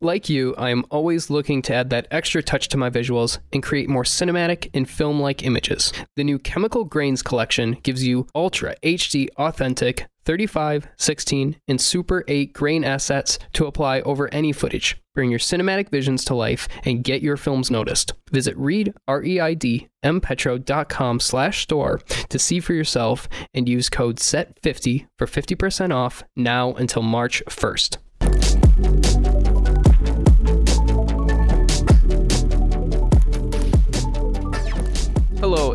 Like you, I am always looking to add that extra touch to my visuals and create more cinematic and film like images. The new Chemical Grains collection gives you ultra HD authentic 35, 16, and Super 8 grain assets to apply over any footage. Bring your cinematic visions to life and get your films noticed. Visit read, R-E-I-D, mpetro.com slash store to see for yourself and use code SET50 for 50% off now until March 1st.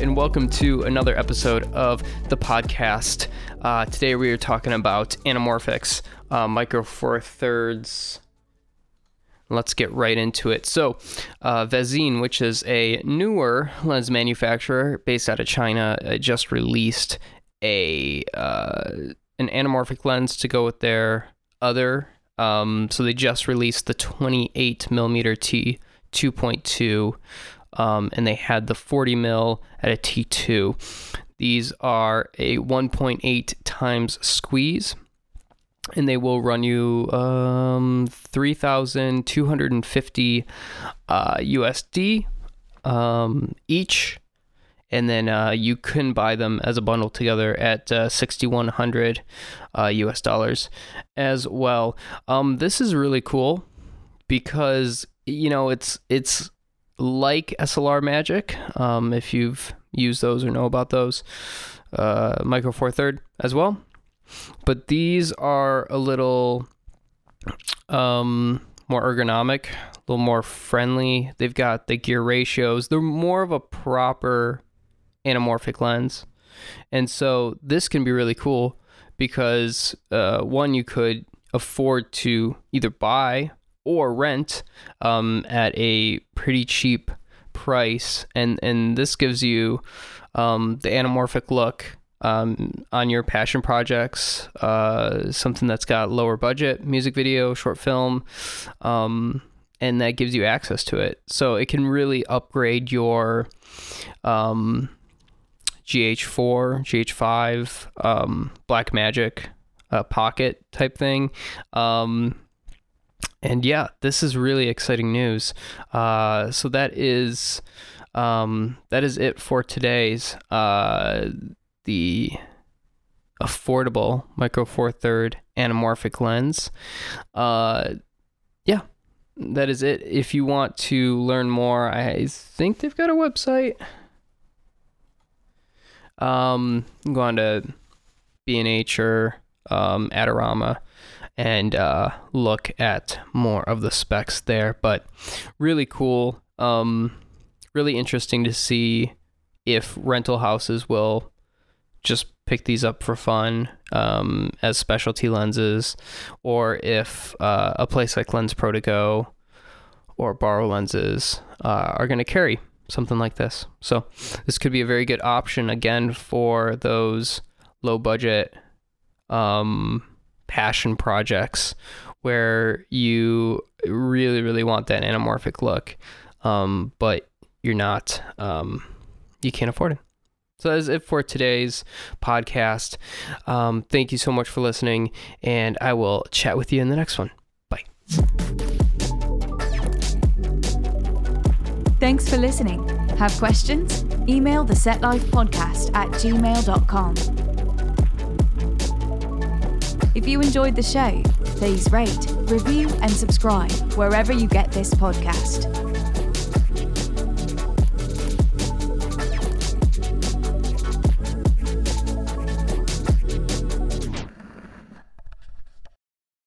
And welcome to another episode of the podcast. Uh, today we are talking about anamorphics, uh, micro four thirds. Let's get right into it. So, uh, Vazen, which is a newer lens manufacturer based out of China, uh, just released a uh, an anamorphic lens to go with their other. Um, so they just released the 28 millimeter T 2.2 um, and they had the 40 mil at a T2. These are a 1.8 times squeeze, and they will run you um, 3,250 uh, USD um, each. And then uh, you can buy them as a bundle together at uh, 6,100 US uh, dollars as well. Um, this is really cool because you know it's it's like SLR Magic, um, if you've used those or know about those, uh, Micro Four Third as well. But these are a little um, more ergonomic, a little more friendly. They've got the gear ratios. They're more of a proper anamorphic lens. And so this can be really cool because uh, one, you could afford to either buy or rent um, at a pretty cheap price, and and this gives you um, the anamorphic look um, on your passion projects, uh, something that's got lower budget, music video, short film, um, and that gives you access to it. So it can really upgrade your um, GH4, GH5, um, Blackmagic uh, pocket type thing. Um, and yeah, this is really exciting news. Uh, so that is um, that is it for today's uh, the affordable micro four third anamorphic lens. Uh, yeah, that is it. If you want to learn more, I think they've got a website. Um, go on to B&H or um, Adorama and uh, look at more of the specs there. But really cool. Um, really interesting to see if rental houses will just pick these up for fun um, as specialty lenses, or if uh, a place like Lens Pro to Go or Borrow Lenses uh, are going to carry something like this. So this could be a very good option again for those low budget um, passion projects where you really, really want that anamorphic look, um, but you're not, um, you can't afford it. So that's it for today's podcast. Um, thank you so much for listening, and I will chat with you in the next one. Bye. Thanks for listening. Have questions? Email the Set Life Podcast at gmail.com. If you enjoyed the show, please rate, review, and subscribe wherever you get this podcast.